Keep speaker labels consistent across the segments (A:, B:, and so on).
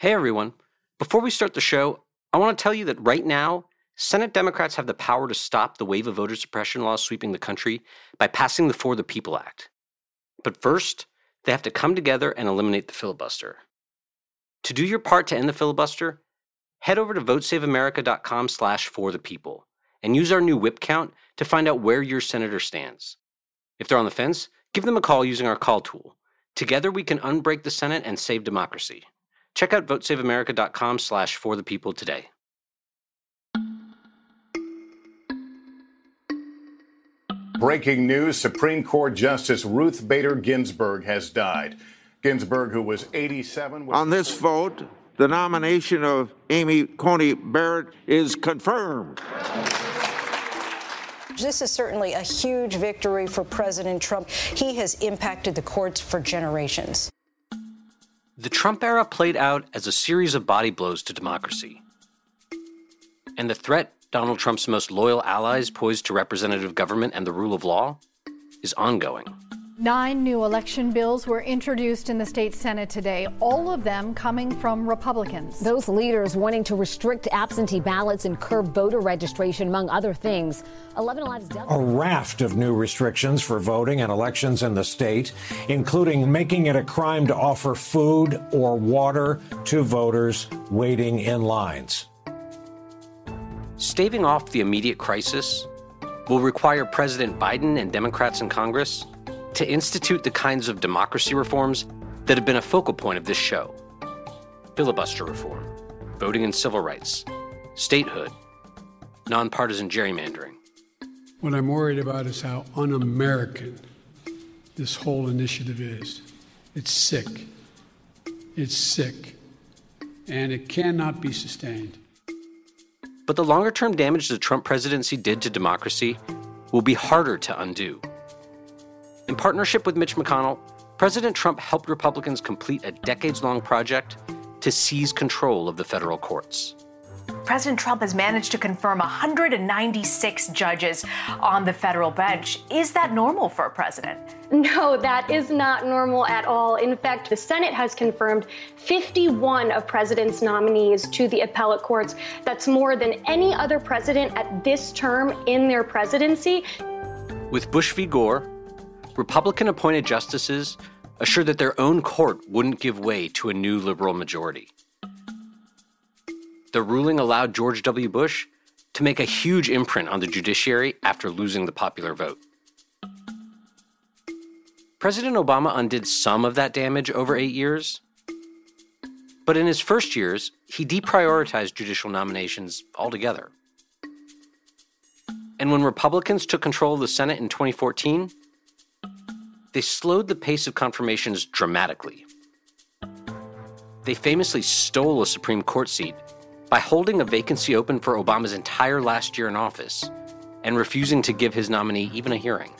A: Hey everyone. Before we start the show, I want to tell you that right now, Senate Democrats have the power to stop the wave of voter suppression laws sweeping the country by passing the For the People Act. But first, they have to come together and eliminate the filibuster. To do your part to end the filibuster, head over to votesaveamerica.com slash for the people and use our new whip count to find out where your senator stands. If they're on the fence, give them a call using our call tool. Together we can unbreak the Senate and save democracy. Check out votesaveamerica.com slash for the people today.
B: Breaking news Supreme Court Justice Ruth Bader Ginsburg has died. Ginsburg, who was 87, was
C: On this vote, the nomination of Amy Coney Barrett is confirmed.
D: This is certainly a huge victory for President Trump. He has impacted the courts for generations.
A: The Trump era played out as a series of body blows to democracy. And the threat Donald Trump's most loyal allies poised to representative government and the rule of law is ongoing.
E: Nine new election bills were introduced in the state Senate today, all of them coming from Republicans.
F: Those leaders wanting to restrict absentee ballots and curb voter registration, among other things. 11 Alive's
G: A raft of new restrictions for voting and elections in the state, including making it a crime to offer food or water to voters waiting in lines.
A: Staving off the immediate crisis will require President Biden and Democrats in Congress to institute the kinds of democracy reforms that have been a focal point of this show filibuster reform, voting and civil rights, statehood, nonpartisan gerrymandering.
H: What I'm worried about is how un American this whole initiative is. It's sick. It's sick. And it cannot be sustained.
A: But the longer term damage the Trump presidency did to democracy will be harder to undo. In partnership with Mitch McConnell, President Trump helped Republicans complete a decades long project to seize control of the federal courts.
I: President Trump has managed to confirm 196 judges on the federal bench. Is that normal for a president?
J: No, that is not normal at all. In fact, the Senate has confirmed 51 of president's nominees to the appellate courts. That's more than any other president at this term in their presidency.
A: With Bush v. Gore, Republican appointed justices assured that their own court wouldn't give way to a new liberal majority. The ruling allowed George W. Bush to make a huge imprint on the judiciary after losing the popular vote. President Obama undid some of that damage over eight years, but in his first years, he deprioritized judicial nominations altogether. And when Republicans took control of the Senate in 2014, they slowed the pace of confirmations dramatically. They famously stole a Supreme Court seat by holding a vacancy open for Obama's entire last year in office and refusing to give his nominee even a hearing.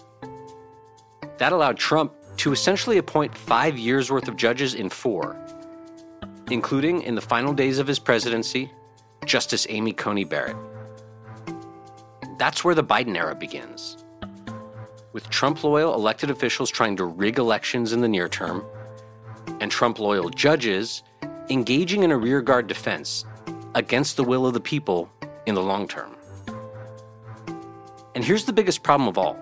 A: That allowed Trump to essentially appoint five years' worth of judges in four, including in the final days of his presidency, Justice Amy Coney Barrett. That's where the Biden era begins. With Trump loyal elected officials trying to rig elections in the near term, and Trump loyal judges engaging in a rearguard defense against the will of the people in the long term. And here's the biggest problem of all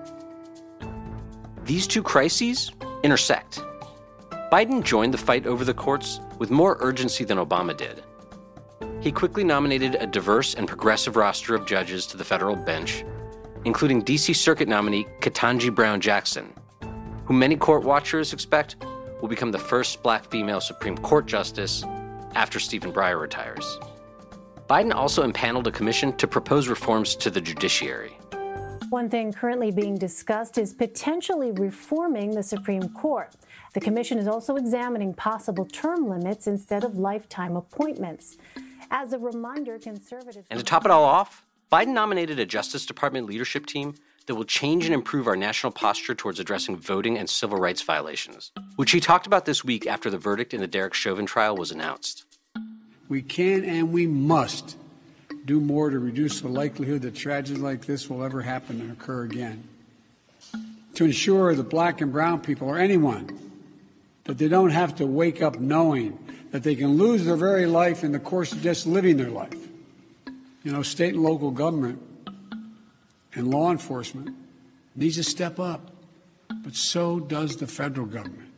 A: these two crises intersect. Biden joined the fight over the courts with more urgency than Obama did. He quickly nominated a diverse and progressive roster of judges to the federal bench, including D.C. Circuit nominee Ketanji Brown Jackson, who many court watchers expect will become the first black female Supreme Court justice after Stephen Breyer retires. Biden also impaneled a commission to propose reforms to the judiciary.
K: One thing currently being discussed is potentially reforming the Supreme Court. The commission is also examining possible term limits instead of lifetime appointments. As a reminder, conservatives.
A: And to top it all off, Biden nominated a Justice Department leadership team that will change and improve our national posture towards addressing voting and civil rights violations, which he talked about this week after the verdict in the Derek Chauvin trial was announced.
H: We can and we must do more to reduce the likelihood that tragedies like this will ever happen and occur again. To ensure that black and brown people or anyone that they don't have to wake up knowing that they can lose their very life in the course of just living their life. You know, state and local government and law enforcement needs to step up, but so does the federal government.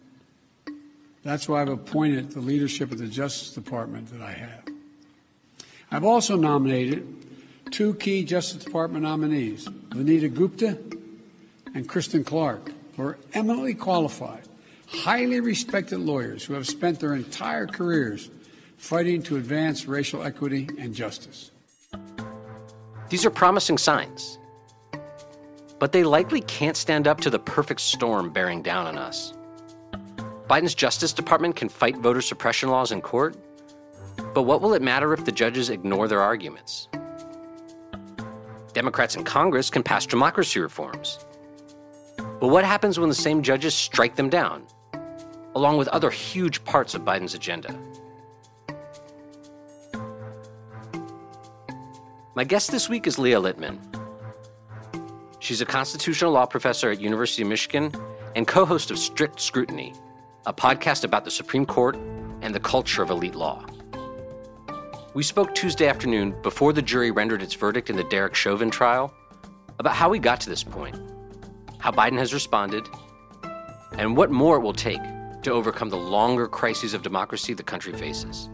H: That's why I've appointed the leadership of the Justice Department that I have. I've also nominated two key Justice Department nominees, Vanita Gupta and Kristen Clarke, who are eminently qualified, highly respected lawyers who have spent their entire careers fighting to advance racial equity and justice.
A: These are promising signs, but they likely can't stand up to the perfect storm bearing down on us. Biden's Justice Department can fight voter suppression laws in court, but what will it matter if the judges ignore their arguments? Democrats in Congress can pass democracy reforms. But what happens when the same judges strike them down, along with other huge parts of Biden's agenda? My guest this week is Leah Littman. She's a constitutional law professor at University of Michigan and co-host of Strict Scrutiny, a podcast about the Supreme Court and the culture of elite law. We spoke Tuesday afternoon before the jury rendered its verdict in the Derek Chauvin trial about how we got to this point, how Biden has responded, and what more it will take to overcome the longer crises of democracy the country faces.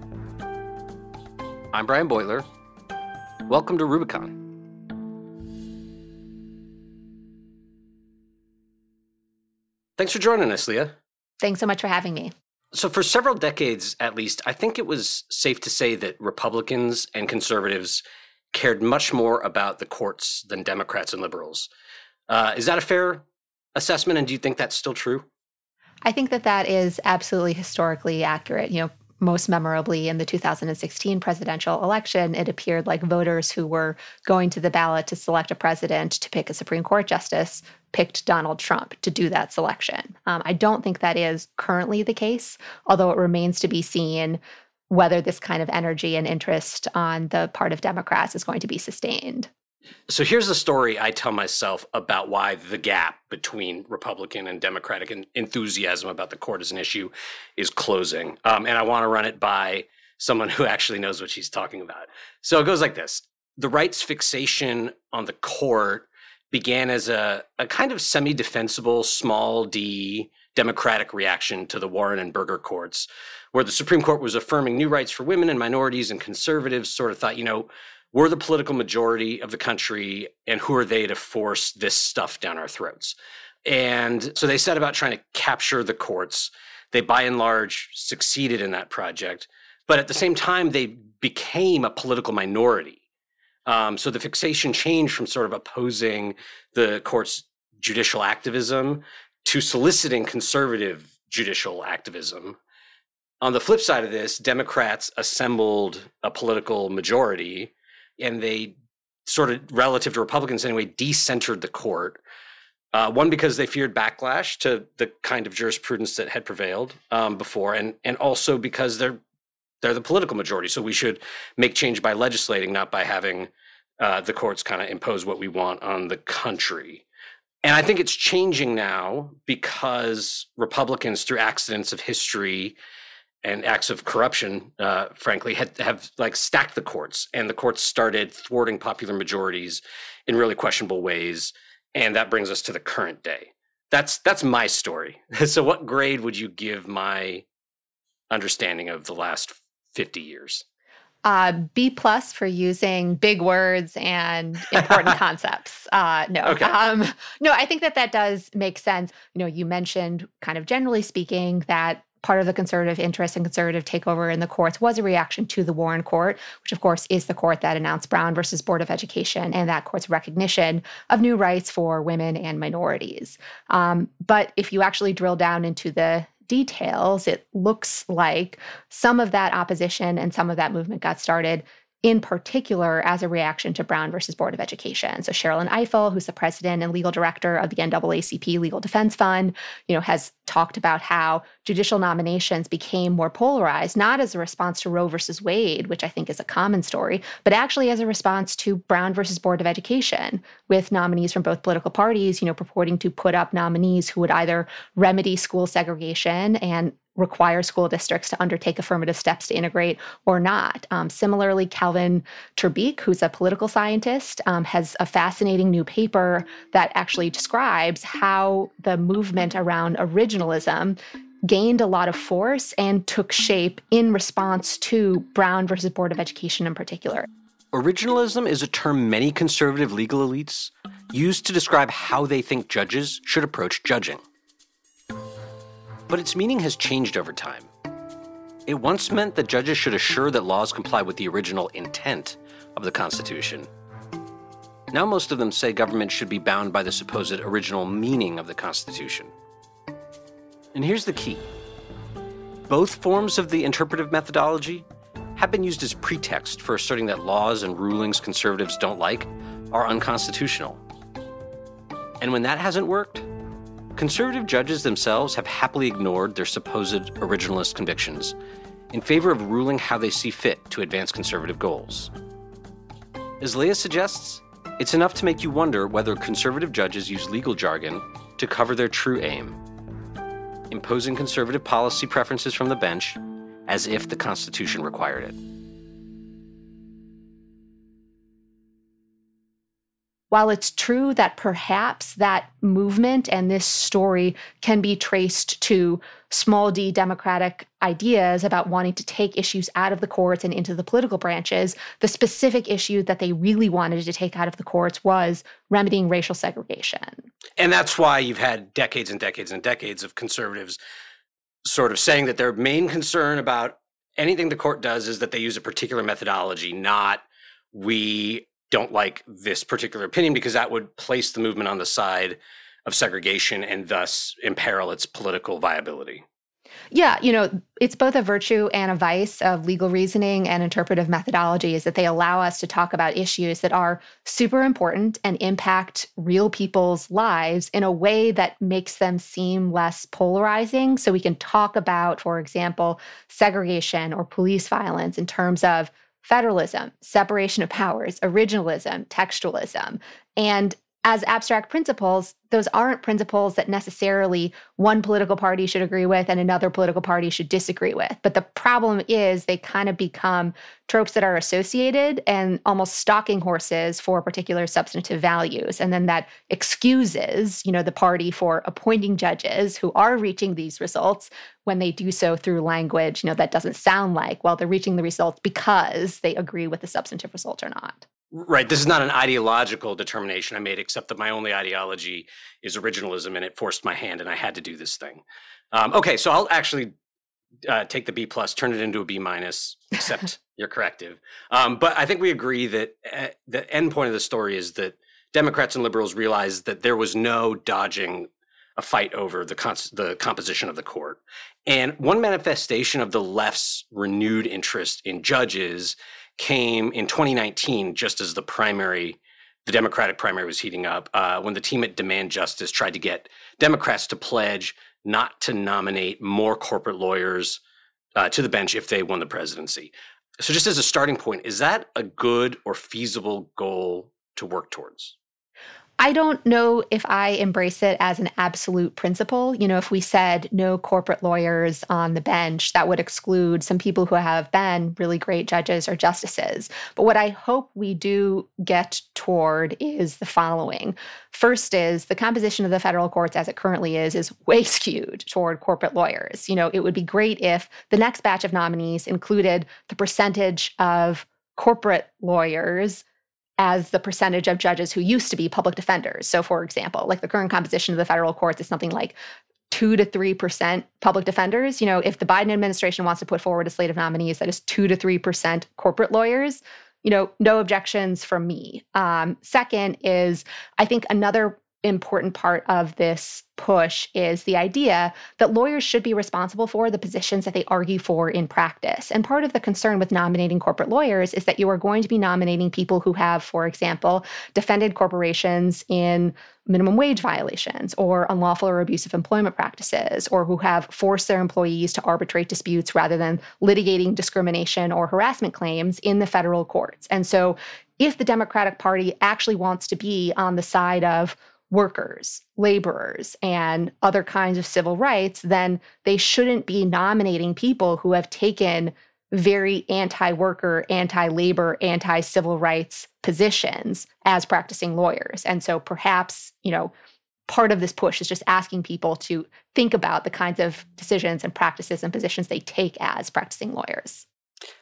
A: I'm Brian Beutler. Welcome to Rubicon. Thanks for joining us, Leah.
L: Thanks so much for having me.
A: So, for several decades at least, I think it was safe to say that Republicans and conservatives cared much more about the courts than Democrats and liberals. Uh, is that a fair assessment? And do you think that's still true?
L: I think that that is absolutely historically accurate. You know, most memorably in the 2016 presidential election, it appeared like voters who were going to the ballot to select a president to pick a Supreme Court justice picked Donald Trump to do that selection. Um, I don't think that is currently the case, although it remains to be seen whether this kind of energy and interest on the part of Democrats is going to be sustained.
A: So here's the story I tell myself about why the gap between Republican and Democratic enthusiasm about the court as an issue is closing. Um, and I want to run it by someone who actually knows what she's talking about. So it goes like this The right's fixation on the court began as a, a kind of semi defensible, small d democratic reaction to the Warren and Burger courts, where the Supreme Court was affirming new rights for women and minorities, and conservatives sort of thought, you know, we're the political majority of the country, and who are they to force this stuff down our throats? And so they set about trying to capture the courts. They, by and large, succeeded in that project. But at the same time, they became a political minority. Um, so the fixation changed from sort of opposing the court's judicial activism to soliciting conservative judicial activism. On the flip side of this, Democrats assembled a political majority and they sort of, relative to Republicans anyway, decentered the court. Uh, one because they feared backlash to the kind of jurisprudence that had prevailed um, before, and and also because they're they're the political majority. So we should make change by legislating, not by having uh, the courts kind of impose what we want on the country. And I think it's changing now because Republicans, through accidents of history and acts of corruption, uh, frankly, had, have like stacked the courts, and the courts started thwarting popular majorities in really questionable ways. And that brings us to the current day. That's that's my story. so, what grade would you give my understanding of the last 50 years.
L: Uh, B plus for using big words and important concepts. Uh, no, okay. um, no, I think that that does make sense. You know, you mentioned kind of generally speaking that part of the conservative interest and conservative takeover in the courts was a reaction to the Warren Court, which of course is the court that announced Brown versus Board of Education and that court's recognition of new rights for women and minorities. Um, but if you actually drill down into the details, it looks like some of that opposition and some of that movement got started in particular as a reaction to Brown versus Board of Education. So Sherrilyn Ifill, who's the president and legal director of the NAACP Legal Defense Fund, you know, has talked about how judicial nominations became more polarized, not as a response to Roe versus Wade, which I think is a common story, but actually as a response to Brown versus Board of Education, with nominees from both political parties, you know, purporting to put up nominees who would either remedy school segregation and require school districts to undertake affirmative steps to integrate or not. Um, similarly, Calvin TerBeek, who's a political scientist, um, has a fascinating new paper that actually describes how the movement around originalism gained a lot of force and took shape in response to Brown versus Board of Education in particular.
A: Originalism is a term many conservative legal elites use to describe how they think judges should approach judging. But its meaning has changed over time. It once meant that judges should assure that laws comply with the original intent of the Constitution. Now, most of them say government should be bound by the supposed original meaning of the Constitution. And here's the key both forms of the interpretive methodology have been used as pretext for asserting that laws and rulings conservatives don't like are unconstitutional. And when that hasn't worked, conservative judges themselves have happily ignored their supposed originalist convictions in favor of ruling how they see fit to advance conservative goals. As Leah suggests, it's enough to make you wonder whether conservative judges use legal jargon to cover their true aim imposing conservative policy preferences from the bench as if the Constitution required it.
L: While it's true that perhaps that movement and this story can be traced to small d democratic ideas about wanting to take issues out of the courts and into the political branches, the specific issue that they really wanted to take out of the courts was remedying racial segregation.
A: And that's why you've had decades and decades and decades of conservatives sort of saying that their main concern about anything the court does is that they use a particular methodology, not we don't like this particular opinion because that would place the movement on the side of segregation and thus imperil its political viability.
L: Yeah, you know, it's both a virtue and a vice of legal reasoning and interpretive methodology is that they allow us to talk about issues that are super important and impact real people's lives in a way that makes them seem less polarizing. So we can talk about, for example, segregation or police violence in terms of federalism, separation of powers, originalism, textualism. And as abstract principles, those aren't principles that necessarily one political party should agree with and another political party should disagree with. But the problem is they kind of become tropes that are associated and almost stalking horses for particular substantive values. And then that excuses, you know, the party for appointing judges who are reaching these results when they do so through language, you know, that doesn't sound like, well, they're reaching the results because they agree with the substantive result or not.
A: Right. This is not an ideological determination I made, except that my only ideology is originalism, and it forced my hand, and I had to do this thing. Um, okay, so I'll actually uh, take the B plus, turn it into a B minus, accept your corrective. Um, but I think we agree that uh, the end point of the story is that Democrats and liberals realized that there was no dodging a fight over the cons- the composition of the court. And one manifestation of the left's renewed interest in judges came in 2019, just as the primary, the Democratic primary was heating up, uh, when the team at Demand Justice tried to get Democrats to pledge not to nominate more corporate lawyers uh, to the bench if they won the presidency. So, just as a starting point, is that a good or feasible goal to work towards?
L: I don't know if I embrace it as an absolute principle. You know, if we said no corporate lawyers on the bench, that would exclude some people who have been really great judges or justices. But what I hope we do get toward is the following. First is the composition of the federal courts as it currently is is way skewed toward corporate lawyers. You know, it would be great if the next batch of nominees included the percentage of corporate lawyers as the percentage of judges who used to be public defenders. So, for example, like the current composition of the federal courts is something like two to three percent public defenders. You know, if the Biden administration wants to put forward a slate of nominees that is two to three percent corporate lawyers, you know, no objections from me. Um, second is, I think another important part of this push is the idea that lawyers should be responsible for the positions that they argue for in practice. And part of the concern with nominating corporate lawyers is that you are going to be nominating people who have, for example, defended corporations in minimum wage violations or unlawful or abusive employment practices, or who have forced their employees to arbitrate disputes rather than litigating discrimination or harassment claims in the federal courts. And so if the Democratic Party actually wants to be on the side of workers, laborers, and other kinds of civil rights, then they shouldn't be nominating people who have taken very anti worker, anti labor, anti civil rights positions as practicing lawyers. And so perhaps, you know, part of this push is just asking people to think about the kinds of decisions and practices and positions they take as practicing lawyers.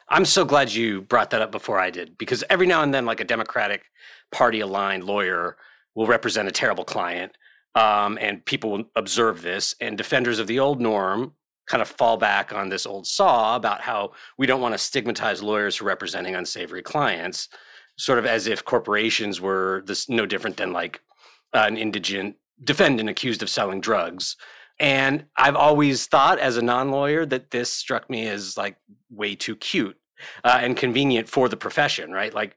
A: I'm so glad you brought that up before I did, because every now and then, like a Democratic Party aligned lawyer will represent a terrible client, um, and people will observe this, and defenders of the old norm kind of fall back on this old saw about how we don't want to stigmatize lawyers for representing unsavory clients, sort of as if corporations were this no different than like an indigent defendant accused of selling drugs. And I've always thought as a non lawyer that this struck me as like way too cute uh, and convenient for the profession, right? Like,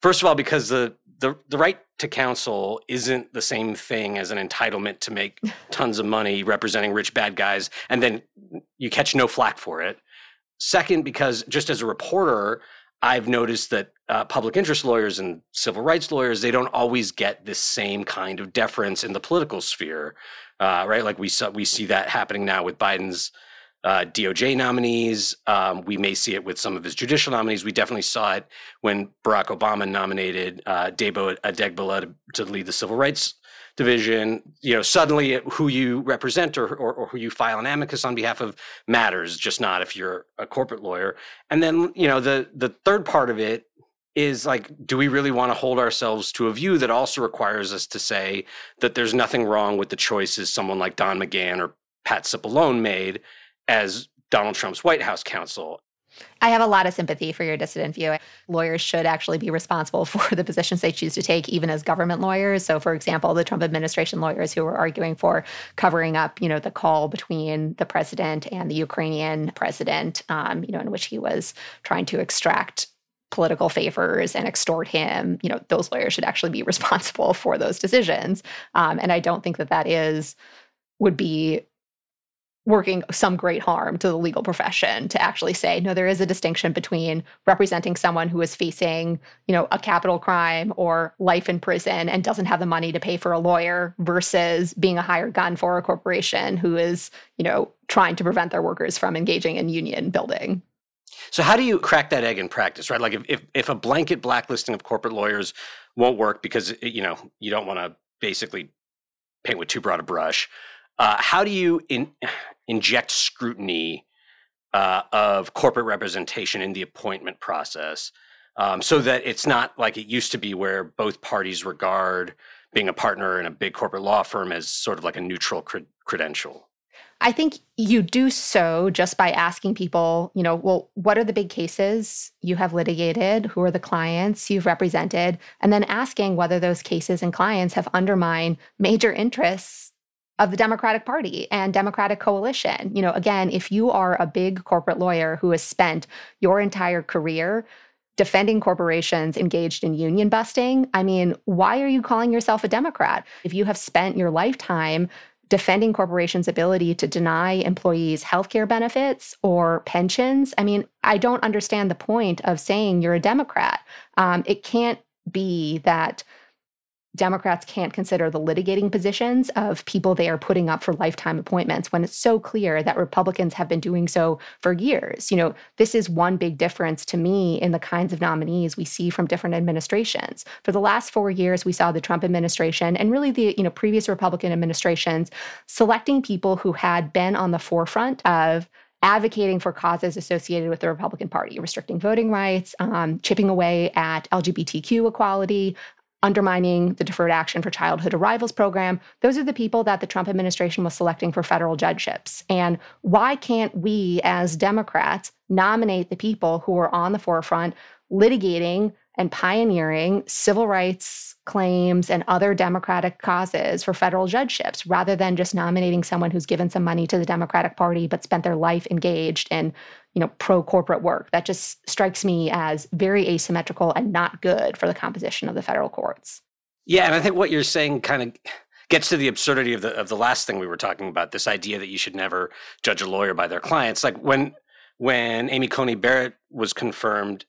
A: first of all, because the, the, the right to counsel isn't the same thing as an entitlement to make tons of money representing rich bad guys and then you catch no flack for it. Second, because just as a reporter, I've noticed that uh, public interest lawyers and civil rights lawyers they don't always get this same kind of deference in the political sphere, uh, right? Like we saw, we see that happening now with Biden's uh, DOJ nominees. Um, we may see it with some of his judicial nominees. We definitely saw it when Barack Obama nominated uh, Debo Adegbile to, to lead the civil rights division, you know, suddenly who you represent or, or, or, who you file an amicus on behalf of matters, just not if you're a corporate lawyer. And then, you know, the the third part of it is like, do we really want to hold ourselves to a view that also requires us to say that there's nothing wrong with the choices someone like Don McGahn or Pat Cipollone made as Donald Trump's White House counsel?
L: I have a lot of sympathy for your dissident view. Lawyers should actually be responsible for the positions they choose to take, even as government lawyers. So, for example, the Trump administration lawyers who were arguing for covering up, you know, the call between the president and the Ukrainian president, um, you know, in which he was trying to extract political favors and extort him, you know, those lawyers should actually be responsible for those decisions. Um, and I don't think that that is would be working some great harm to the legal profession to actually say no there is a distinction between representing someone who is facing you know a capital crime or life in prison and doesn't have the money to pay for a lawyer versus being a hired gun for a corporation who is you know trying to prevent their workers from engaging in union building.
A: So how do you crack that egg in practice right? Like if if, if a blanket blacklisting of corporate lawyers won't work because you know you don't want to basically paint with too broad a brush uh, how do you in, inject scrutiny uh, of corporate representation in the appointment process um, so that it's not like it used to be where both parties regard being a partner in a big corporate law firm as sort of like a neutral cred- credential?
L: I think you do so just by asking people, you know, well, what are the big cases you have litigated? Who are the clients you've represented? And then asking whether those cases and clients have undermined major interests of the Democratic Party and Democratic coalition. You know, again, if you are a big corporate lawyer who has spent your entire career defending corporations engaged in union busting, I mean, why are you calling yourself a Democrat? If you have spent your lifetime defending corporations' ability to deny employees healthcare benefits or pensions, I mean, I don't understand the point of saying you're a Democrat. Um, it can't be that Democrats can't consider the litigating positions of people they are putting up for lifetime appointments when it's so clear that Republicans have been doing so for years. You know, this is one big difference to me in the kinds of nominees we see from different administrations. For the last 4 years we saw the Trump administration and really the, you know, previous Republican administrations selecting people who had been on the forefront of advocating for causes associated with the Republican Party, restricting voting rights, um, chipping away at LGBTQ equality, undermining the Deferred Action for Childhood Arrivals program. Those are the people that the Trump administration was selecting for federal judgeships. And why can't we, as Democrats, nominate the people who are on the forefront litigating and pioneering civil rights claims and other democratic causes for federal judgeships rather than just nominating someone who's given some money to the Democratic Party but spent their life engaged in you know pro corporate work that just strikes me as very asymmetrical and not good for the composition of the federal courts
A: yeah and i think what you're saying kind of gets to the absurdity of the of the last thing we were talking about this idea that you should never judge a lawyer by their clients like when when amy coney barrett was confirmed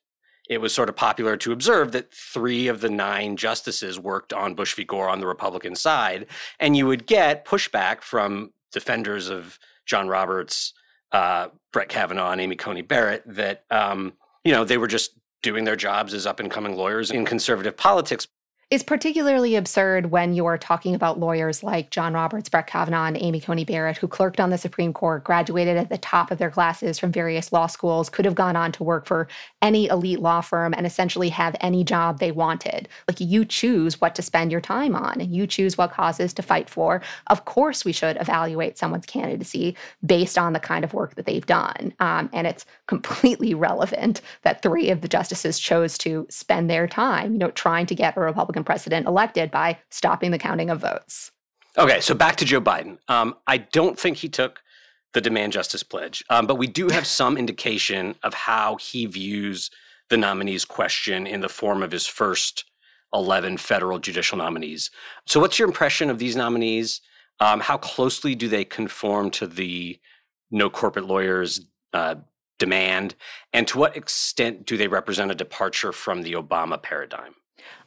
A: it was sort of popular to observe that three of the nine justices worked on Bush v. Gore on the Republican side. And you would get pushback from defenders of John Roberts, uh, Brett Kavanaugh, and Amy Coney Barrett that, um, you know, they were just doing their jobs as up and coming lawyers in conservative politics
L: is particularly absurd when you're talking about lawyers like John Roberts, Brett Kavanaugh, and Amy Coney Barrett, who clerked on the Supreme Court, graduated at the top of their classes from various law schools, could have gone on to work for any elite law firm and essentially have any job they wanted. Like you choose what to spend your time on and you choose what causes to fight for. Of course, we should evaluate someone's candidacy based on the kind of work that they've done. Um, and it's completely relevant that three of the justices chose to spend their time, you know, trying to get a Republican Republican president elected by stopping the counting of votes.
A: Okay, so back to Joe Biden. Um, I don't think he took the demand justice pledge, um, but we do have some indication of how he views the nominees question in the form of his first 11 federal judicial nominees. So, what's your impression of these nominees? Um, how closely do they conform to the no corporate lawyers uh, demand? And to what extent do they represent a departure from the Obama paradigm?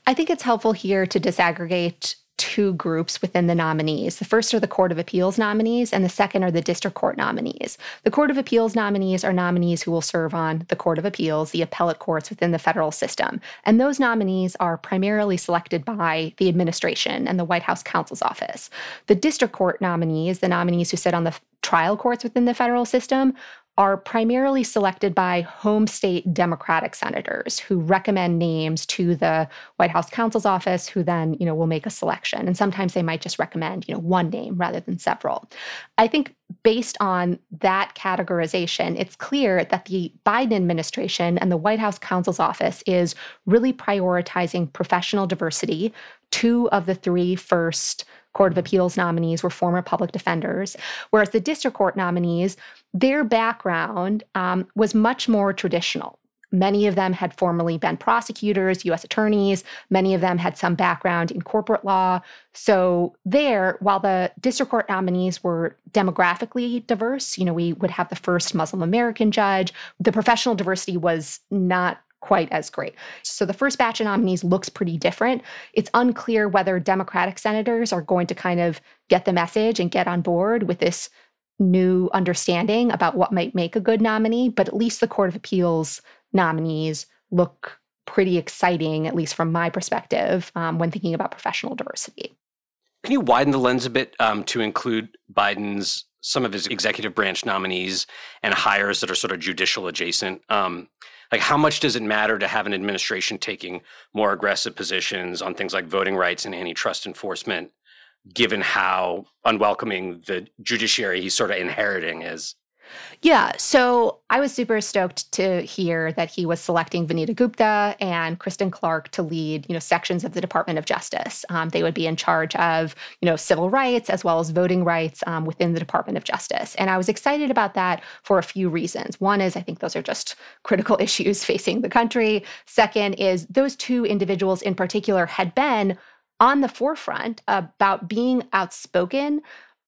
L: I think it's helpful here to disaggregate two groups within the nominees. The first are the Court of Appeals nominees, and the second are the District Court nominees. The Court of Appeals nominees are nominees who will serve on the Court of Appeals, the appellate courts within the federal system. And those nominees are primarily selected by the administration and the White House counsel's office. The District Court nominees, the nominees who sit on the trial courts within the federal system, are primarily selected by home state Democratic senators who recommend names to the White House counsel's office, who then, you know, will make a selection. And sometimes they might just recommend, you know, one name rather than several. I think based on that categorization, it's clear that the Biden administration and the White House counsel's office is really prioritizing professional diversity. Two of the three first Court of Appeals nominees were former public defenders, whereas the district court nominees, their background um, was much more traditional. Many of them had formerly been prosecutors, US attorneys. Many of them had some background in corporate law. So, there, while the district court nominees were demographically diverse, you know, we would have the first Muslim American judge, the professional diversity was not quite as great. So the first batch of nominees looks pretty different. It's unclear whether Democratic senators are going to kind of get the message and get on board with this new understanding about what might make a good nominee, but at least the Court of Appeals nominees look pretty exciting, at least from my perspective, um, when thinking about professional diversity.
A: Can you widen the lens a bit um, to include Biden's some of his executive branch nominees and hires that are sort of judicial adjacent? Um, like how much does it matter to have an administration taking more aggressive positions on things like voting rights and antitrust enforcement given how unwelcoming the judiciary he's sort of inheriting is
L: yeah. So I was super stoked to hear that he was selecting Vanita Gupta and Kristen Clarke to lead, you know, sections of the Department of Justice. Um, they would be in charge of, you know, civil rights as well as voting rights um, within the Department of Justice. And I was excited about that for a few reasons. One is I think those are just critical issues facing the country. Second is those two individuals in particular had been on the forefront about being outspoken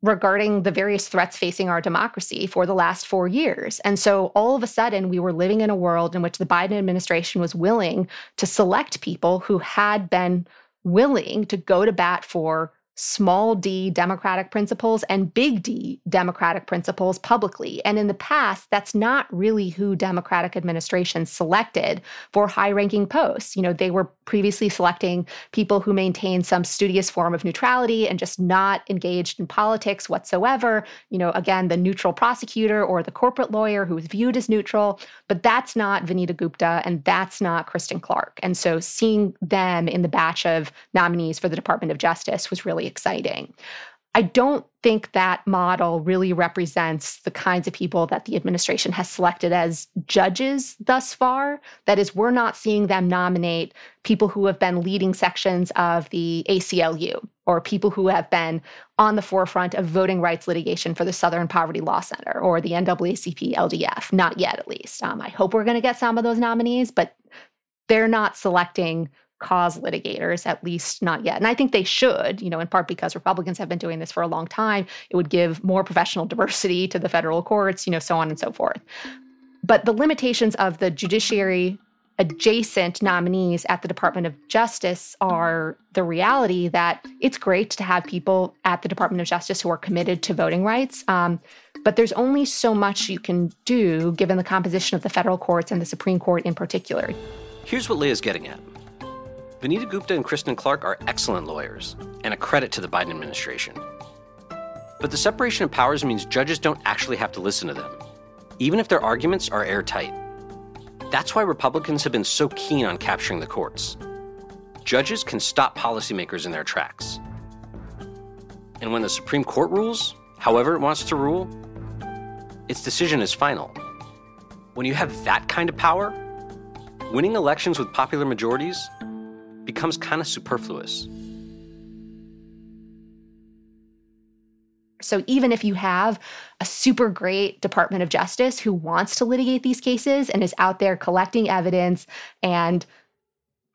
L: regarding the various threats facing our democracy for the last four years. And so all of a sudden, we were living in a world in which the Biden administration was willing to select people who had been willing to go to bat for small d democratic principles and big D democratic principles publicly. And in the past, that's not really who democratic administrations selected for high ranking posts. You know, they were previously selecting people who maintain some studious form of neutrality and just not engaged in politics whatsoever. You know, again, the neutral prosecutor or the corporate lawyer who is viewed as neutral, but that's not Vanita Gupta and that's not Kristen Clarke. And so seeing them in the batch of nominees for the Department of Justice was really really exciting. I don't think that model really represents the kinds of people that the administration has selected as judges thus far. That is, we're not seeing them nominate people who have been leading sections of the ACLU or people who have been on the forefront of voting rights litigation for the Southern Poverty Law Center or the NAACP LDF. Not yet, at least. Um, I hope we're going to get some of those nominees, but they're not selecting cause litigators, at least not yet. And I think they should, you know, in part because Republicans have been doing this for a long time. It would give more professional diversity to the federal courts, you know, so on and so forth. But the limitations of the judiciary adjacent nominees at the Department of Justice are the reality that it's great to have people at the Department of Justice who are committed to voting rights. Um, but there's only so much you can do given the composition of the federal courts and the Supreme Court in particular.
A: Here's what Leah's getting at Vanita Gupta and Kristen Clarke are excellent lawyers and a credit to the Biden administration. But the separation of powers means judges don't actually have to listen to them, even if their arguments are airtight. That's why Republicans have been so keen on capturing the courts. Judges can stop policymakers in their tracks. And when the Supreme Court rules, however it wants to rule, its decision is final. When you have that kind of power, winning elections with popular majorities becomes kind of superfluous.
L: So even if you have a super great Department of Justice who wants to litigate these cases and is out there collecting evidence and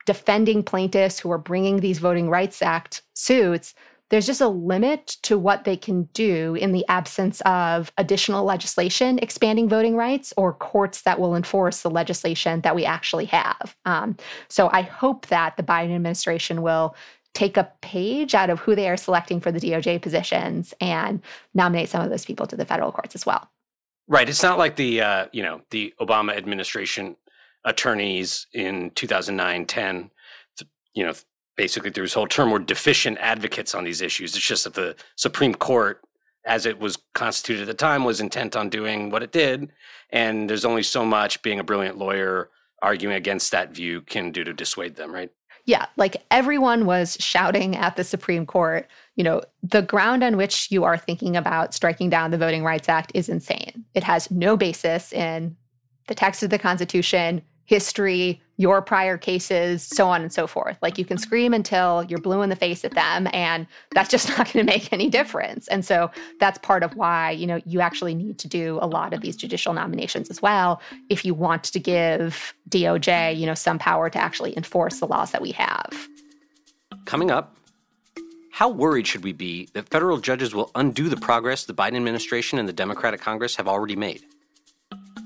L: defending plaintiffs who are bringing these Voting Rights Act suits, there's just a limit to what they can do in the absence of additional legislation expanding voting rights or courts that will enforce the legislation that we actually have. Um, so I hope that the Biden administration will take a page out of who they are selecting for the DOJ positions and nominate some of those people to the federal courts as well.
A: Right. It's not like the uh, you know the Obama administration attorneys in 2009, 10, you know, basically through his whole term were deficient advocates on these issues. It's just that the Supreme Court, as it was constituted at the time, was intent on doing what it did, and there's only so much being a brilliant lawyer arguing against that view can do to dissuade them. Right
L: yeah, like everyone was shouting at the Supreme Court, you know, the ground on which you are thinking about striking down the Voting Rights Act is insane. It has no basis in the text of the Constitution, history, your prior cases, so on and so forth. Like you can scream until you're blue in the face at them, and that's just not going to make any difference. And so that's part of why, you know, you actually need to do a lot of these judicial nominations as well if you want to give DOJ, you know, some power to actually enforce the laws that we have.
A: Coming up, how worried should we be that federal judges will undo the progress the Biden administration and the Democratic Congress have already made?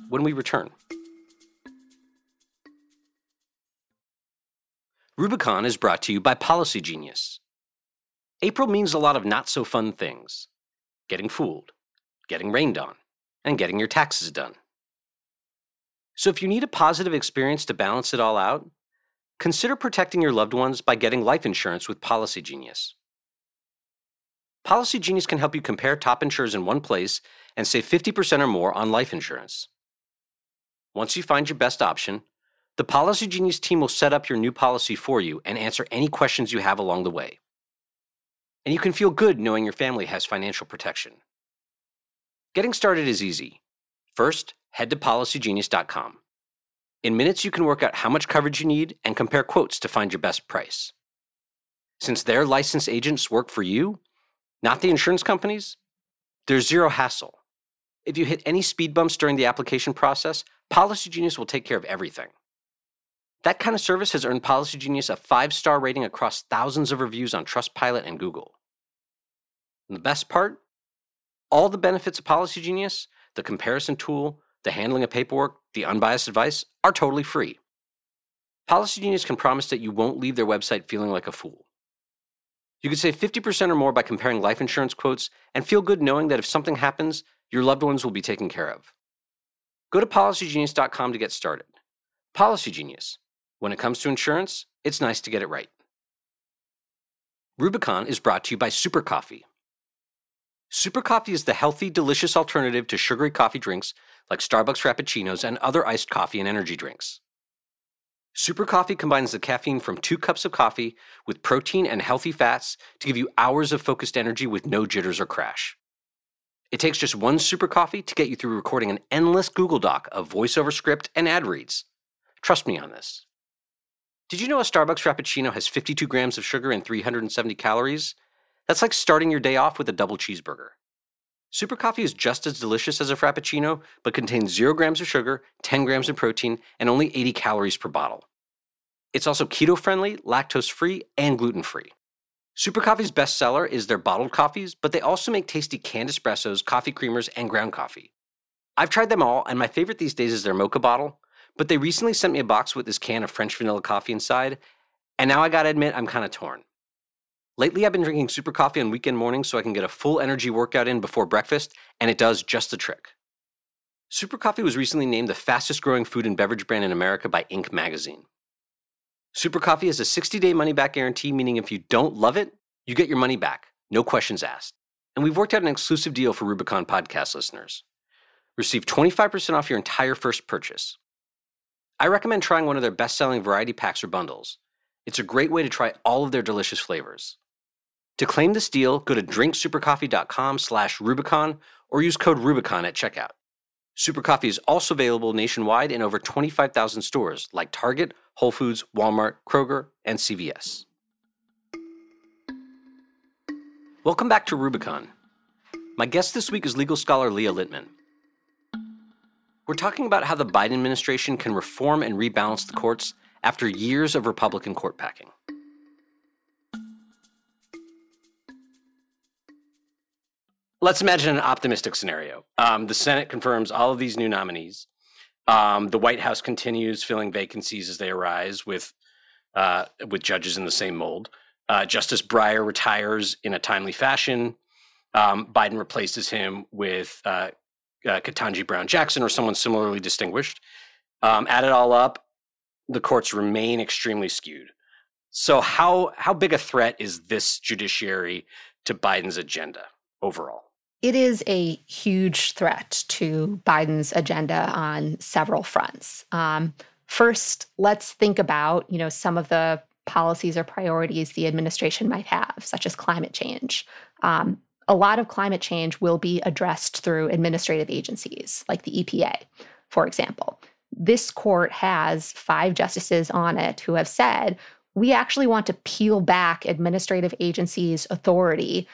A: When we return. Rubicon is brought to you by Policy Genius. April means a lot of not so fun things getting fooled, getting rained on, and getting your taxes done. So if you need a positive experience to balance it all out, consider protecting your loved ones by getting life insurance with Policy Genius. Policy Genius can help you compare top insurers in one place and save 50% or more on life insurance. Once you find your best option, the Policy Genius team will set up your new policy for you and answer any questions you have along the way. And you can feel good knowing your family has financial protection. Getting started is easy. First, head to policygenius.com. In minutes, you can work out how much coverage you need and compare quotes to find your best price. Since their licensed agents work for you, not the insurance companies, there's zero hassle. If you hit any speed bumps during the application process, Policy Genius will take care of everything. That kind of service has earned Policy Genius a five star rating across thousands of reviews on Trustpilot and Google. And the best part? All the benefits of Policy Genius, the comparison tool, the handling of paperwork, the unbiased advice, are totally free. Policy Genius can promise that you won't leave their website feeling like a fool. You can save 50% or more by comparing life insurance quotes and feel good knowing that if something happens, your loved ones will be taken care of. Go to policygenius.com to get started. Policy Genius when it comes to insurance, it's nice to get it right. Rubicon is brought to you by Super Coffee. Super Coffee is the healthy, delicious alternative to sugary coffee drinks like Starbucks Frappuccinos and other iced coffee and energy drinks. Super Coffee combines the caffeine from two cups of coffee with protein and healthy fats to give you hours of focused energy with no jitters or crash. It takes just one Super Coffee to get you through recording an endless Google Doc of voiceover script and ad reads. Trust me on this. Did you know a Starbucks Frappuccino has 52 grams of sugar and 370 calories? That's like starting your day off with a double cheeseburger. Super coffee is just as delicious as a Frappuccino, but contains 0 grams of sugar, 10 grams of protein, and only 80 calories per bottle. It's also keto friendly, lactose free, and gluten free. Super Coffee's best seller is their bottled coffees, but they also make tasty canned espressos, coffee creamers, and ground coffee. I've tried them all, and my favorite these days is their mocha bottle, but they recently sent me a box with this can of French vanilla coffee inside, and now I gotta admit, I'm kind of torn. Lately, I've been drinking super coffee on weekend mornings so I can get a full energy workout in before breakfast, and it does just the trick. Super Coffee was recently named the fastest growing food and beverage brand in America by Inc. magazine. Super Coffee has a 60 day money back guarantee, meaning if you don't love it, you get your money back, no questions asked. And we've worked out an exclusive deal for Rubicon podcast listeners. Receive 25% off your entire first purchase. I recommend trying one of their best selling variety packs or bundles. It's a great way to try all of their delicious flavors. To claim this deal, go to drinksupercoffee.com slash Rubicon or use code Rubicon at checkout. Super Coffee is also available nationwide in over 25,000 stores like Target, Whole Foods, Walmart, Kroger, and CVS. Welcome back to Rubicon. My guest this week is legal scholar Leah Littman. We're talking about how the Biden administration can reform and rebalance the courts after years of Republican court packing. let's imagine an optimistic scenario. Um, the Senate confirms all of these new nominees. Um, the White House continues filling vacancies as they arise with uh, with judges in the same mold. Uh, Justice Breyer retires in a timely fashion. Um, Biden replaces him with uh, uh Ketanji Brown Jackson or someone similarly distinguished. Um, add it all up, the courts remain extremely skewed. So, how how big a threat is this judiciary to Biden's agenda overall?
L: it is a huge threat to Biden's agenda on several fronts. Um, first, let's think about you know some of the policies or priorities the administration might have, such as climate change. Um, a lot of climate change will be addressed through administrative agencies like the EPA, for example. This court has five justices on it who have said we actually want to peel back administrative agencies' authority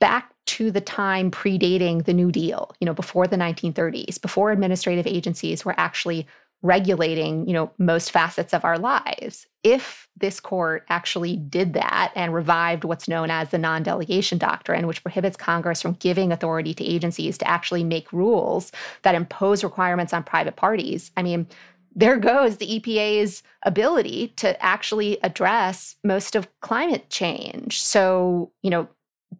L: back to the time predating the New Deal, you know, before the 1930s, before administrative agencies were actually regulating, you know, most facets of our lives. If this court actually did that and revived what's known as the non-delegation doctrine, which prohibits Congress from giving authority to agencies to actually make rules that impose requirements on private parties, I mean, there goes the EPA's ability to actually address most of climate change. So, you know,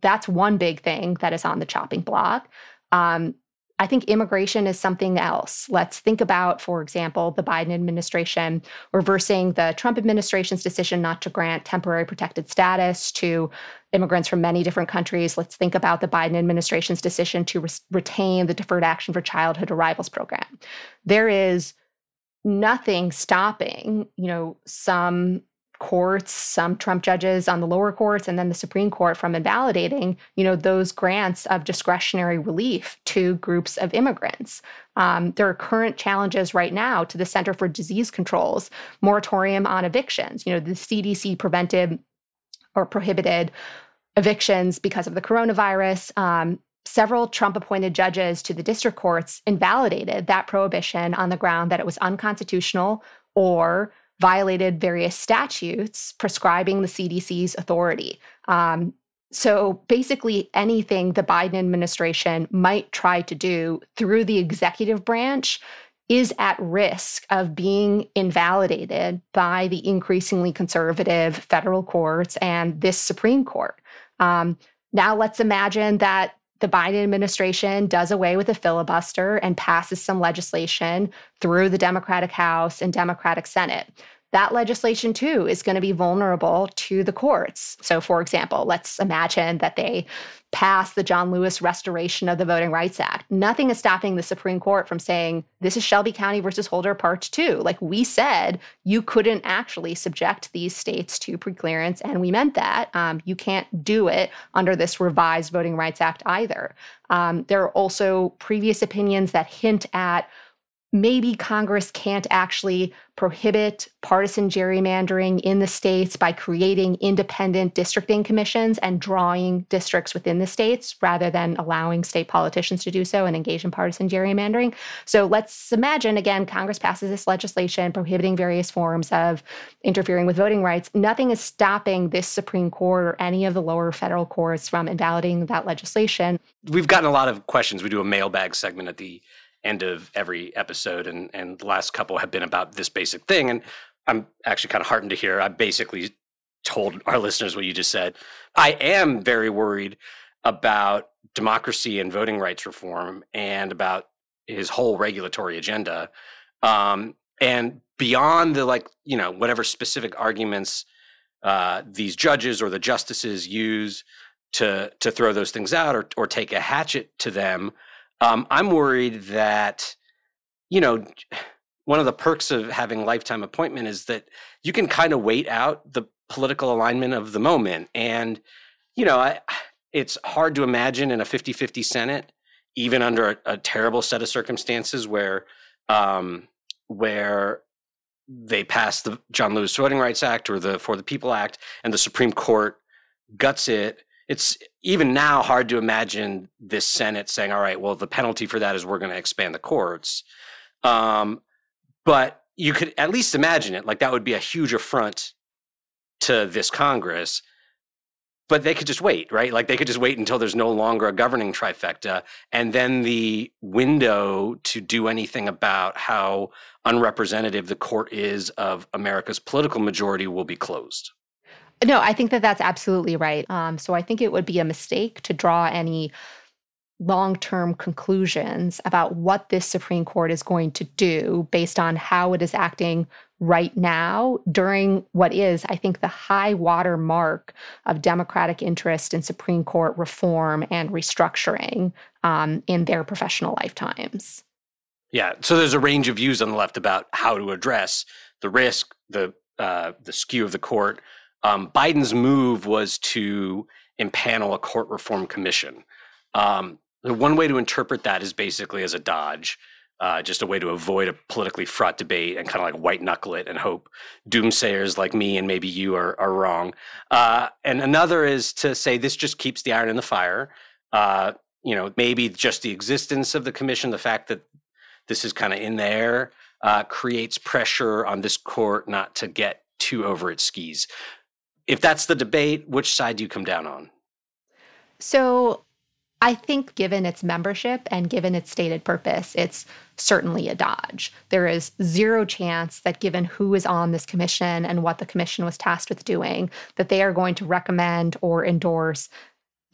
L: that's one big thing that is on the chopping block. Um, I think immigration is something else. Let's think about, for example, the Biden administration reversing the Trump administration's decision not to grant temporary protected status to immigrants from many different countries. Let's think about the Biden administration's decision to re- retain the Deferred Action for Childhood Arrivals program. There is nothing stopping, you know, some courts, some Trump judges on the lower courts, and then the Supreme Court from invalidating, you know, those grants of discretionary relief to groups of immigrants. Um, there are current challenges right now to the Center for Disease Control's moratorium on evictions. You know, the CDC prevented or prohibited evictions because of the coronavirus. Um, several Trump appointed judges to the district courts invalidated that prohibition on the ground that it was unconstitutional or violated various statutes prescribing the CDC's authority. Um, so basically, anything the Biden administration might try to do through the executive branch is at risk of being invalidated by the increasingly conservative federal courts and this Supreme Court. Um, now, let's imagine that the Biden administration does away with the filibuster and passes some legislation through the Democratic House and Democratic Senate that legislation too is going to be vulnerable to the courts. So, for example, let's imagine that they pass the John Lewis restoration of the Voting Rights Act. Nothing is stopping the Supreme Court from saying this is Shelby County versus Holder Part 2. Like we said, you couldn't actually subject these states to preclearance, and we meant that. Um, you can't do it under this revised Voting Rights Act either. Um, there are also previous opinions that hint at maybe Congress can't actually prohibit partisan gerrymandering in the states by creating independent districting commissions and drawing districts within the states rather than allowing state politicians to do so and engage in partisan gerrymandering. So let's imagine again, Congress passes this legislation prohibiting various forms of interfering with voting rights. Nothing is stopping this Supreme Court or any of the lower federal courts from invalidating that legislation.
A: We've gotten a lot of questions. We do a mailbag segment at the end of every episode, and and the last couple have been about this basic thing. And I'm actually kind of heartened to hear I basically told our listeners what you just said. I am very worried about democracy and voting rights reform and about his whole regulatory agenda. Um, and beyond the like, you know, whatever specific arguments uh, these judges or the justices use to to throw those things out or or take a hatchet to them, um, I'm worried that, you know, one of the perks of having lifetime appointment is that you can kind of wait out the political alignment of the moment. And, you know, I, it's hard to imagine in a 50 50 Senate, even under a, a, terrible set of circumstances where, um, where they pass the John Lewis Voting Rights Act or the For the People Act and the Supreme Court guts it. It's even now hard to imagine this Senate saying, all right, well, the penalty for that is we're going to expand the courts. Um, but you could at least imagine it like that would be a huge affront to this Congress. But they could just wait, right? Like they could just wait until there's no longer a governing trifecta. And then the window to do anything about how unrepresentative the court is of America's political majority will be closed.
L: No, I think that that's absolutely right. Um, so I think it would be a mistake to draw any long term conclusions about what this Supreme Court is going to do based on how it is acting right now during what is, I think, the high water mark of Democratic interest in Supreme Court reform and restructuring um, in their professional lifetimes.
A: Yeah, so there's a range of views on the left about how to address the risk, the uh, the skew of the court. Um, Biden's move was to impanel a court reform commission. Um, one way to interpret that is basically as a dodge, uh, just a way to avoid a politically fraught debate and kind of like white knuckle it and hope doomsayers like me and maybe you are, are wrong. Uh, and another is to say this just keeps the iron in the fire. Uh, you know, maybe just the existence of the commission, the fact that this is kind of in there, uh, creates pressure on this court not to get too over its skis. If that's the debate, which side do you come down on?
L: So I think, given its membership and given its stated purpose, it's certainly a dodge. There is zero chance that, given who is on this commission and what the commission was tasked with doing, that they are going to recommend or endorse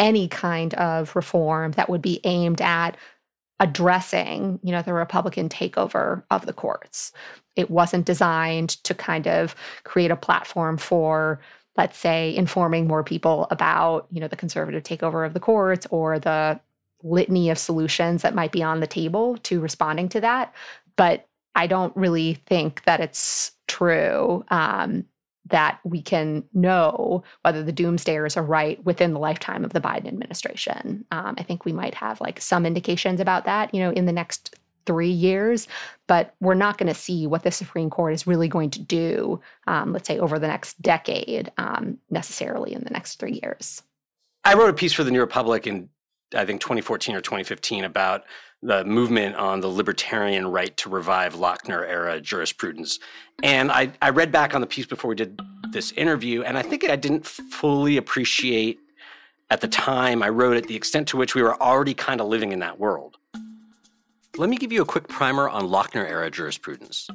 L: any kind of reform that would be aimed at addressing you know the republican takeover of the courts it wasn't designed to kind of create a platform for let's say informing more people about you know the conservative takeover of the courts or the litany of solutions that might be on the table to responding to that but i don't really think that it's true um, that we can know whether the doomsdayers are right within the lifetime of the Biden administration. Um, I think we might have like some indications about that, you know, in the next three years, but we're not going to see what the Supreme Court is really going to do, um, let's say over the next decade, um, necessarily in the next three years.
A: I wrote a piece for the New Republic in, I think, 2014 or 2015 about the movement on the libertarian right to revive Lochner era jurisprudence. And I, I read back on the piece before we did this interview, and I think I didn't fully appreciate at the time I wrote it the extent to which we were already kind of living in that world. Let me give you a quick primer on Lochner era jurisprudence.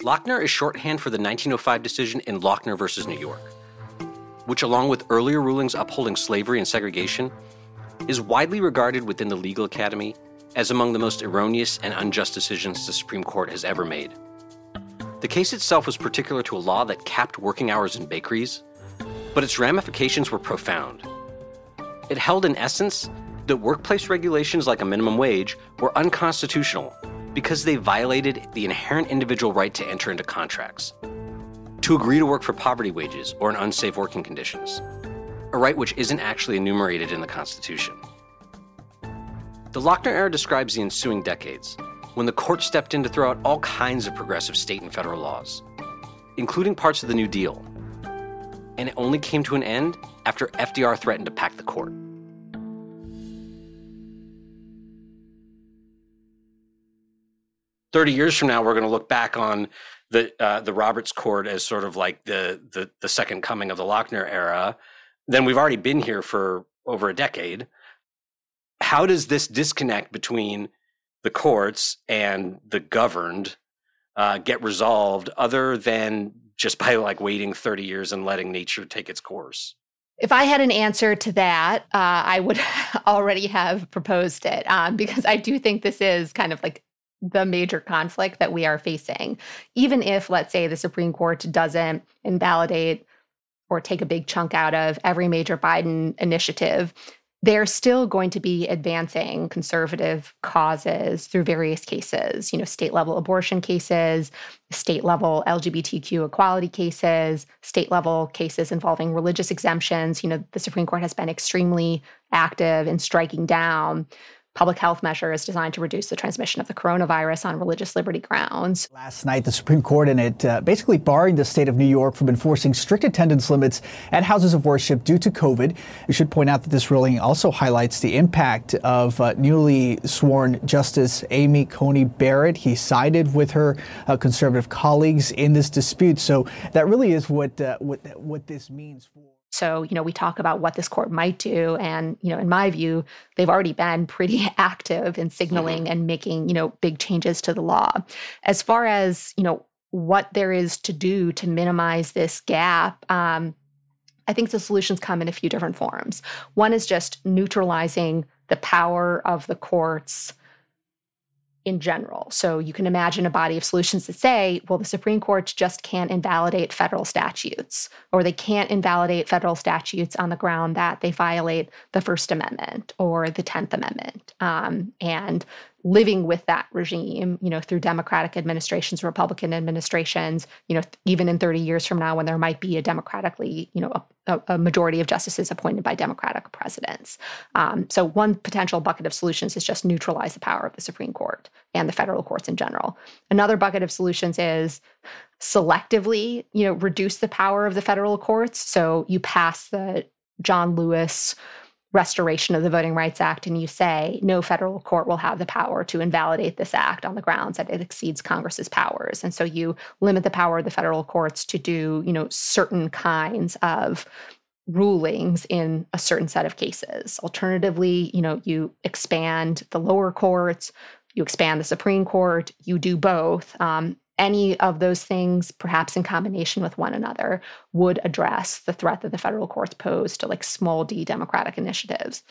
A: Lochner is shorthand for the 1905 decision in Lochner versus New York, which, along with earlier rulings upholding slavery and segregation, is widely regarded within the legal academy as among the most erroneous and unjust decisions the Supreme Court has ever made. The case itself was particular to a law that capped working hours in bakeries, but its ramifications were profound. It held, in essence, that workplace regulations like a minimum wage were unconstitutional because they violated the inherent individual right to enter into contracts, to agree to work for poverty wages or in unsafe working conditions, a right which isn't actually enumerated in the Constitution. The Lochner era describes the ensuing decades, when the court stepped in to throw out all kinds of progressive state and federal laws, including parts of the New Deal. And it only came to an end after FDR threatened to pack the court. 30 years from now, we're going to look back on the uh, the Roberts Court as sort of like the, the the second coming of the Lochner era. Then we've already been here for over a decade. How does this disconnect between the courts and the governed uh, get resolved other than just by like waiting 30 years and letting nature take its course?
L: If I had an answer to that, uh, I would already have proposed it um, because I do think this is kind of like the major conflict that we are facing. Even if, let's say, the Supreme Court doesn't invalidate or take a big chunk out of every major Biden initiative, they're still going to be advancing conservative causes through various cases, you know, state level abortion cases, state level LGBTQ equality cases, state level cases involving religious exemptions. You know, the Supreme Court has been extremely active in striking down public health measures designed to reduce the transmission of the coronavirus on religious liberty grounds.
M: Last night, the Supreme Court in it uh, basically barring the state of New York from enforcing strict attendance limits at houses of worship due to COVID. We should point out that this ruling also highlights the impact of uh, newly sworn Justice Amy Coney Barrett. He sided with her uh, conservative colleagues in this dispute. So that really is what uh, what what this means for.
L: So, you know, we talk about what this court might do. And, you know, in my view, they've already been pretty active in signaling mm-hmm. and making, you know, big changes to the law. As far as, you know, what there is to do to minimize this gap, um, I think the solutions come in a few different forms. One is just neutralizing the power of the courts in general. So you can imagine a body of solutions that say, well, the Supreme Court just can't invalidate federal statutes, or they can't invalidate federal statutes on the ground that they violate the First Amendment or the Tenth Amendment. Um, and living with that regime, you know, through Democratic administrations, Republican administrations, you know, even in 30 years from now when there might be a democratically, you know, a, a majority of justices appointed by Democratic presidents. Um, so one potential bucket of solutions is just neutralize the power of the Supreme Court and the federal courts in general. Another bucket of solutions is selectively, you know, reduce the power of the federal courts. So you pass the John Lewis restoration of the Voting Rights Act and you say no federal court will have the power to invalidate this act on the grounds that it exceeds Congress's powers. And so you limit the power of the federal courts to do, you know, certain kinds of rulings in a certain set of cases. Alternatively, you know, you expand the lower courts, you expand the Supreme Court, you do both. Um, any of those things, perhaps in combination with one another, would address the threat that the federal courts pose to like small d democratic initiatives.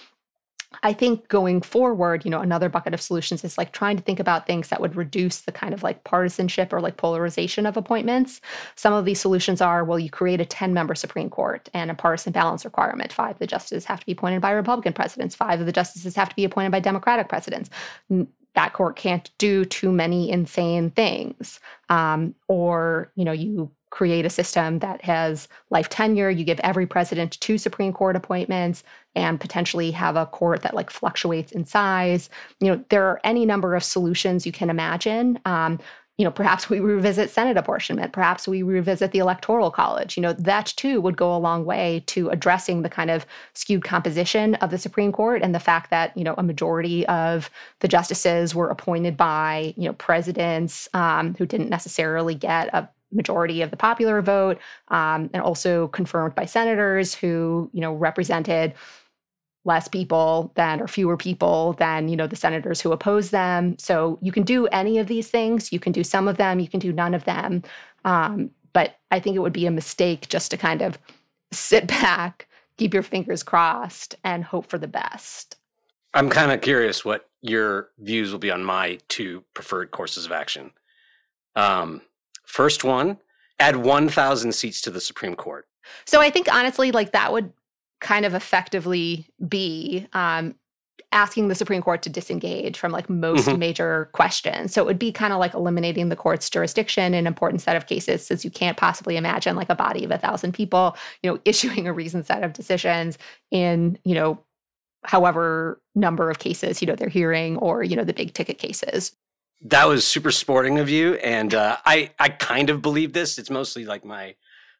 L: I think going forward, you know, another bucket of solutions is like trying to think about things that would reduce the kind of like partisanship or like polarization of appointments. Some of these solutions are well, you create a 10 member Supreme Court and a partisan balance requirement. Five of the justices have to be appointed by Republican presidents, five of the justices have to be appointed by Democratic presidents that court can't do too many insane things. Um, or you know you create a system that has life tenure you give every president two supreme court appointments and potentially have a court that like fluctuates in size. You know there are any number of solutions you can imagine. Um, you know, perhaps we revisit Senate apportionment, perhaps we revisit the Electoral College. You know, that too would go a long way to addressing the kind of skewed composition of the Supreme Court and the fact that, you know, a majority of the justices were appointed by, you know, presidents um, who didn't necessarily get a majority of the popular vote um, and also confirmed by senators who, you know, represented less people than or fewer people than you know the senators who oppose them. So you can do any of these things. You can do some of them. You can do none of them. Um, but i think it would be a mistake just to kind of sit back keep your fingers crossed and hope for the best.
A: I'm kind of curious what your views will be on my two preferred courses of action. Um, first one add 1000 seats to the supreme court.
L: So i think honestly like that would kind of effectively be um, asking the Supreme Court to disengage from like most mm-hmm. major questions. So it would be kind of like eliminating the court's jurisdiction in an important set of cases, since you can't possibly imagine like a body of a thousand people, you know, issuing a reasoned set of decisions in, you know, however number of cases, you know, they're hearing or, you know, the big ticket cases.
A: That was super sporting of you. And uh, I, I kind of believe this. It's mostly like my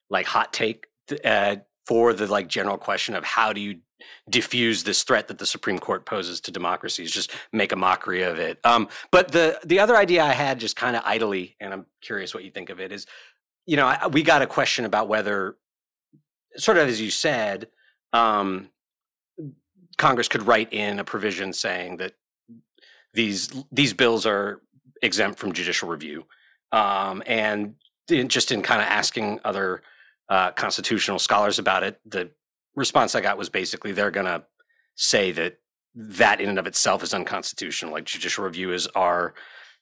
A: like hot take. Uh, for the like general question of how do you diffuse this threat that the Supreme Court poses to democracies, just make a mockery of it. Um, but the the other idea I had, just kind of idly, and I'm curious what you think of it, is, you know, I, we got a question about whether, sort of as you said, um, Congress could write in a provision saying that these these bills are exempt from judicial review, um, and in, just in kind of asking other uh, constitutional scholars about it, the response I got was basically they're going to say that that in and of itself is unconstitutional. Like judicial review is our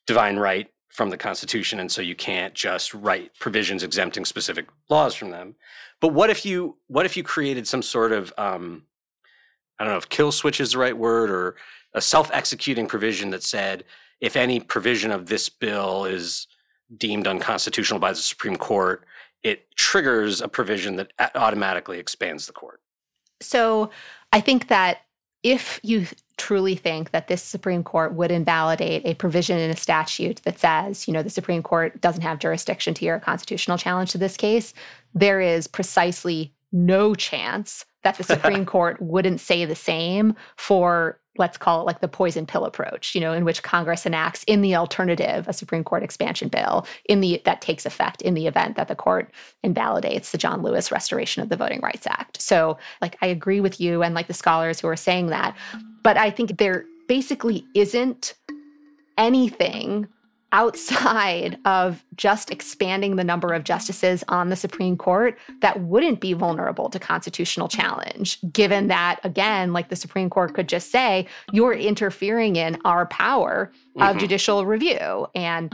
A: divine right from the Constitution, and so you can't just write provisions exempting specific laws from them. But what if you what if you created some sort of um, I don't know if kill switch is the right word or a self executing provision that said if any provision of this bill is deemed unconstitutional by the Supreme Court, it triggers a provision that automatically expands the court.
L: So I think that if you truly think that this Supreme Court would invalidate a provision in a statute that says, you know, the Supreme Court doesn't have jurisdiction to hear a constitutional challenge to this case, there is precisely no chance that the Supreme Court wouldn't say the same for let's call it like the poison pill approach, you know, in which Congress enacts in the alternative a Supreme Court expansion bill in the that takes effect in the event that the court invalidates the John Lewis Restoration of the Voting Rights Act. So, like I agree with you and like the scholars who are saying that, but I think there basically isn't anything outside of just expanding the number of justices on the Supreme Court that wouldn't be vulnerable to constitutional challenge, given that, again, like the Supreme Court could just say, you're interfering in our power of mm-hmm. judicial review. And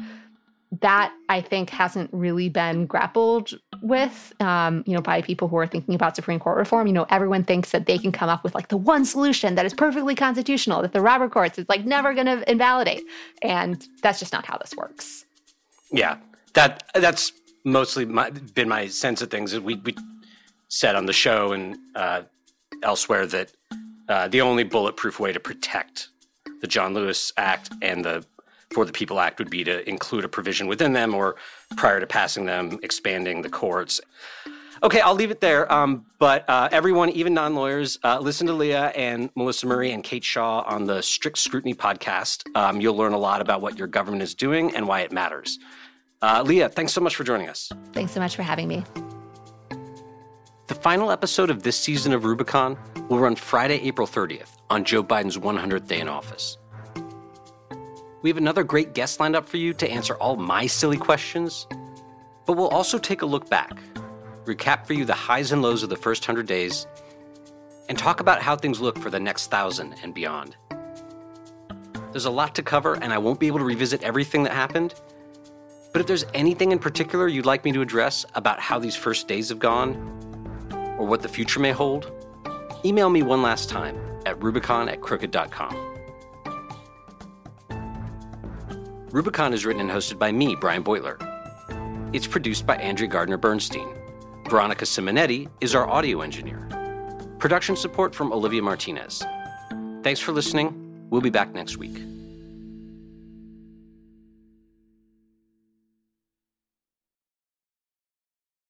L: that I think hasn't really been grappled with, um, you know, by people who are thinking about Supreme Court reform. You know, everyone thinks that they can come up with like the one solution that is perfectly constitutional, that the Robert courts is like never going to invalidate, and that's just not how this works.
A: Yeah, that that's mostly my, been my sense of things. We we said on the show and uh, elsewhere that uh, the only bulletproof way to protect the John Lewis Act and the for the People Act would be to include a provision within them or prior to passing them, expanding the courts. Okay, I'll leave it there. Um, but uh, everyone, even non lawyers, uh, listen to Leah and Melissa Murray and Kate Shaw on the Strict Scrutiny podcast. Um, you'll learn a lot about what your government is doing and why it matters. Uh, Leah, thanks so much for joining us.
L: Thanks so much for having me.
A: The final episode of this season of Rubicon will run Friday, April 30th on Joe Biden's 100th day in office. We have another great guest lined up for you to answer all my silly questions, but we'll also take a look back, recap for you the highs and lows of the first 100 days, and talk about how things look for the next thousand and beyond. There's a lot to cover, and I won't be able to revisit everything that happened. But if there's anything in particular you'd like me to address about how these first days have gone, or what the future may hold, email me one last time at rubicon at crooked.com. Rubicon is written and hosted by me, Brian Beutler. It's produced by Andrea Gardner Bernstein. Veronica Simonetti is our audio engineer. Production support from Olivia Martinez. Thanks for listening. We'll be back next week.